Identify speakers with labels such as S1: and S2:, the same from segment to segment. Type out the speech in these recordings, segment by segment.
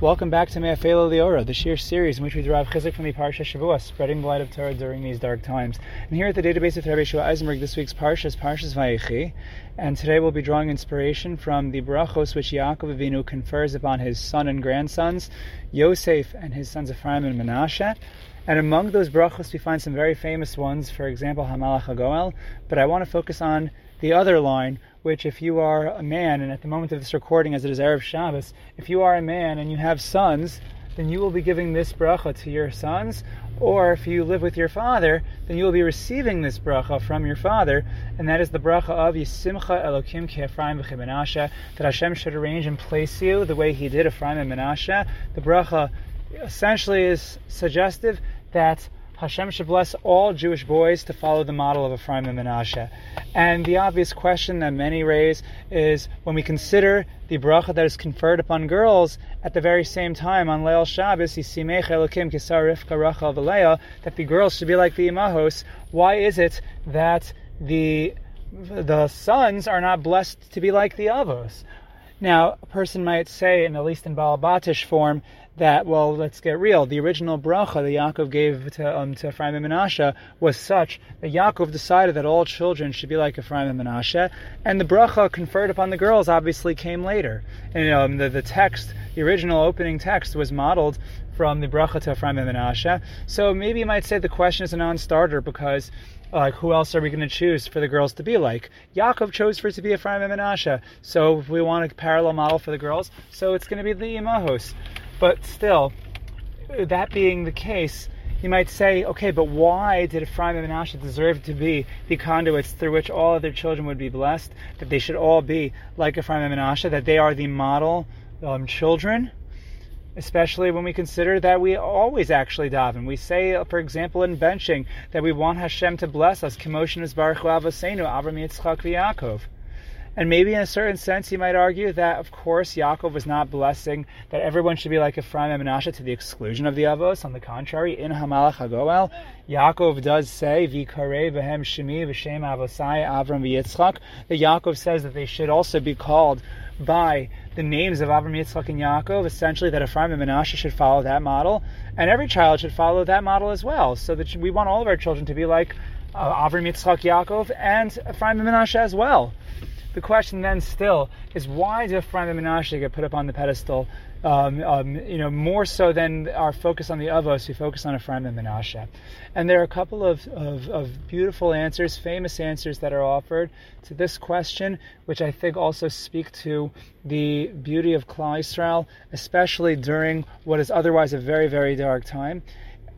S1: Welcome back to Me'afela Leora, the shiur series in which we derive chizuk from the Parsha Shavua, spreading the light of Torah during these dark times. And here at the database of Rabbi Shua Eisenberg, this week's Parsha is Parshas Vayechi, and today we'll be drawing inspiration from the brachos which Yaakov Avinu confers upon his son and grandsons, Yosef and his sons Ephraim and Menashe. And among those brachos we find some very famous ones, for example, Hamalach HaGoel, but I want to focus on the other line, which if you are a man, and at the moment of this recording, as it is Erev Shabbos, if you are a man and you have sons, then you will be giving this bracha to your sons, or if you live with your father, then you will be receiving this bracha from your father, and that is the bracha of Yisimcha Elokim Ki Ephraim Menashe, that Hashem should arrange and place you the way He did Ephraim and Menashe. The bracha essentially is suggestive that Hashem should bless all Jewish boys to follow the model of Ephraim and Menashe. And the obvious question that many raise is when we consider the bracha that is conferred upon girls at the very same time on Leil Shabbos, that the girls should be like the Imahos, why is it that the the sons are not blessed to be like the Avos? Now, a person might say, and at least in Balabatish form, that, well, let's get real. The original bracha that Yaakov gave to, um, to Ephraim and Menashe was such that Yaakov decided that all children should be like Ephraim and Menashe, and the bracha conferred upon the girls obviously came later. And um, the, the text, the original opening text, was modeled from the bracha to Ephraim and Menashe. So maybe you might say the question is a non-starter because like who else are we going to choose for the girls to be like? Yaakov chose for it to be Ephraim and Menashe. So if we want a parallel model for the girls, so it's going to be the Imahos. But still, that being the case, you might say, okay, but why did Ephraim and Menashe deserve to be the conduits through which all other children would be blessed? That they should all be like Ephraim and Menashe, that they are the model um, children? especially when we consider that we always actually daven. We say, for example, in benching, that we want Hashem to bless us. Commotion is Baruch Avosenu, Avram Yitzchak Yaakov. And maybe in a certain sense, you might argue that, of course, Yaakov was not blessing that everyone should be like Ephraim and Menashe to the exclusion of the Avos. On the contrary, in Hamalach HaGoel, Yaakov does say, Vikare v'hem shemi v'shem avosai Avram v'yitzchak, that Yaakov says that they should also be called by the names of Avram, Yitzchak, and Yaakov, essentially that Ephraim and Menashe should follow that model, and every child should follow that model as well. So that we want all of our children to be like uh, Avram, Yitzchak, Yaakov, and Ephraim and Menashe as well. The question then still is why do Ephraim and Menashe get put up on the pedestal? Um, um, you know, more so than our focus on the Avos, we focus on Ephraim and Menashe. And there are a couple of, of, of, beautiful answers, famous answers that are offered to this question, which I think also speak to the beauty of Klal Yisrael, especially during what is otherwise a very, very dark time.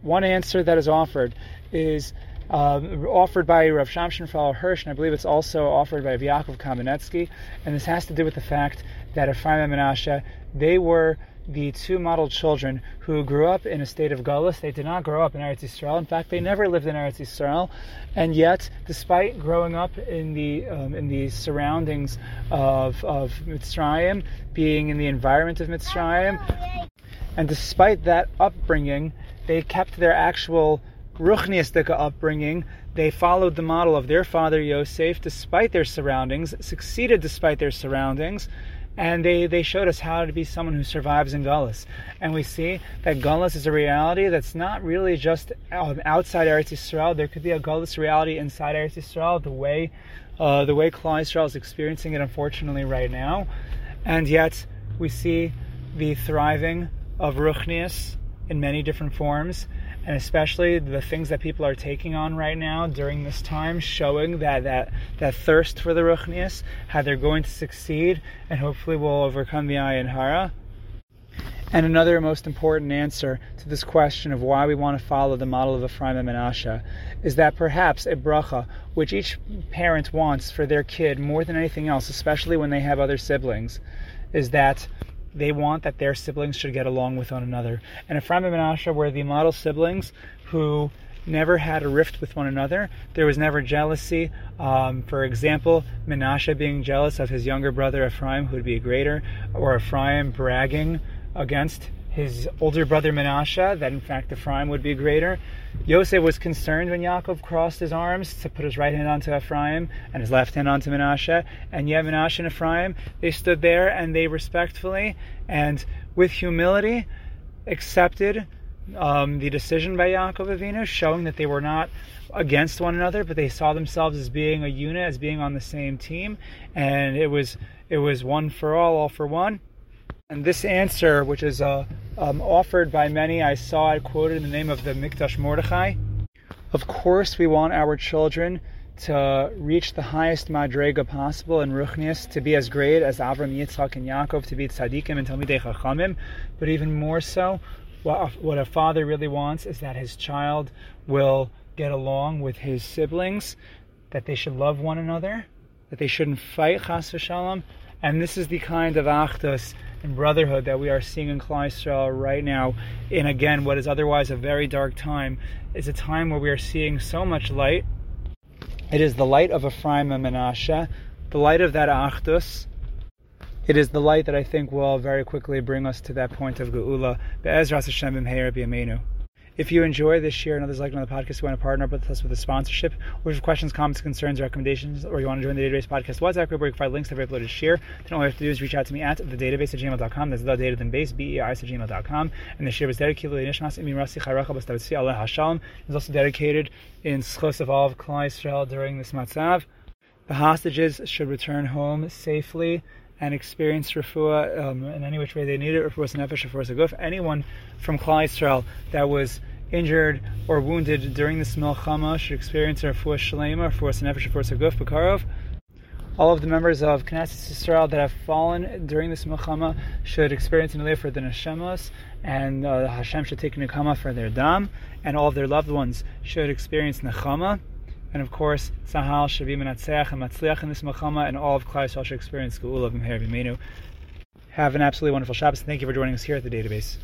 S1: One answer that is offered is um, offered by Rav Shamshon Raphael Hirsch, and I believe it's also offered by Yaakov Kamenetsky. And this has to do with the fact that Ephraim and Menashe, they were the two model children who grew up in a state of Gullus. They did not grow up in Eretz Yisrael. In fact, they never lived in Eretz Yisrael. And yet, despite growing up in the um, in the surroundings of of Mitzrayim, being in the environment of Mitzrayim, and despite that upbringing, they kept their actual ruchniistic upbringing, they followed the model of their father Yosef despite their surroundings, succeeded despite their surroundings, and they, they showed us how to be someone who survives in Gullus. And we see that Gullus is a reality that's not really just outside Eretz Yisrael. There could be a Gullus reality inside Eretz Yisrael, the way uh, the way Klal Yisrael is experiencing it, unfortunately, right now. And yet, we see the thriving of Ruchnius in many different forms and especially the things that people are taking on right now during this time, showing that that, that thirst for the Ruchnius, how they're going to succeed, and hopefully will overcome the Ayin Hara. And another most important answer to this question of why we want to follow the model of Ephraim and Menashe is that perhaps a bracha, which each parent wants for their kid more than anything else, especially when they have other siblings, is that they want that their siblings should get along with one another. And Ephraim and Menashe were the model siblings who never had a rift with one another. There was never jealousy. Um, for example, Menashe being jealous of his younger brother Ephraim, who would be a greater, or Ephraim bragging against his older brother Menashe, that in fact the Ephraim would be greater. Yosef was concerned when Yaakov crossed his arms to put his right hand onto Ephraim and his left hand onto Menashe, and yet Menashe and Ephraim, they stood there and they respectfully and with humility, accepted um, the decision by Yaakov Avinu, showing that they were not against one another, but they saw themselves as being a unit, as being on the same team, and it was it was one for all, all for one. And this answer, which is uh, um, offered by many, I saw it quoted in the name of the Mikdash Mordechai. Of course, we want our children to reach the highest madrega possible in Ruchnius, to be as great as Avram, Yitzchak, and Yaakov, to be tzaddikim and Talmidei Chachamim, but even more so, what a father really wants is that his child will get along with his siblings, that they should love one another, that they shouldn't fight, chas v'shalom, and this is the kind of achdus and brotherhood that we are seeing in Klal right now. In again, what is otherwise a very dark time, is a time where we are seeing so much light. It is the light of Ephraim and Menashe, the light of that achdus. It is the light that I think will very quickly bring us to that point of Geula. Be'ezras Hashem b'mheir b'yameinu. If you enjoy this shiur and others like another podcast, you want to partner up with us with a sponsorship, or have questions, comments, concerns, recommendations, or you want to join the database podcast WhatsApp group where you can find links to every uploaded shiur, then all you have to do is reach out to me at the database at gmail.com. That's the data then base, B-E-I-S at gmail.com. And the shiur is dedicated to Nishmas Hashalom. It's also dedicated in schos of all of Klal Yisrael during this matzav. The hostages should return home safely and experience refuah um, in any which way they need it, refuah nefesh, refuah guf. Anyone from Klal Yisrael that was injured or wounded during this milchama should experience refuah shalema, refuah nefesh, refuah guf, bekarov. All of the members of Knesset Yisrael that have fallen during this milchama should experience an for the neshamos, and uh, Hashem should take nekama for their dam, and all of their loved ones should experience nechama. And of course, Tzahal, Shavim, and Atzeach, and Matzliach in this Machama, and all of Klal Yisrael should experience Geula B'Meher B'Meinu. Have an absolutely wonderful Shabbos, thank you for joining us here at the database.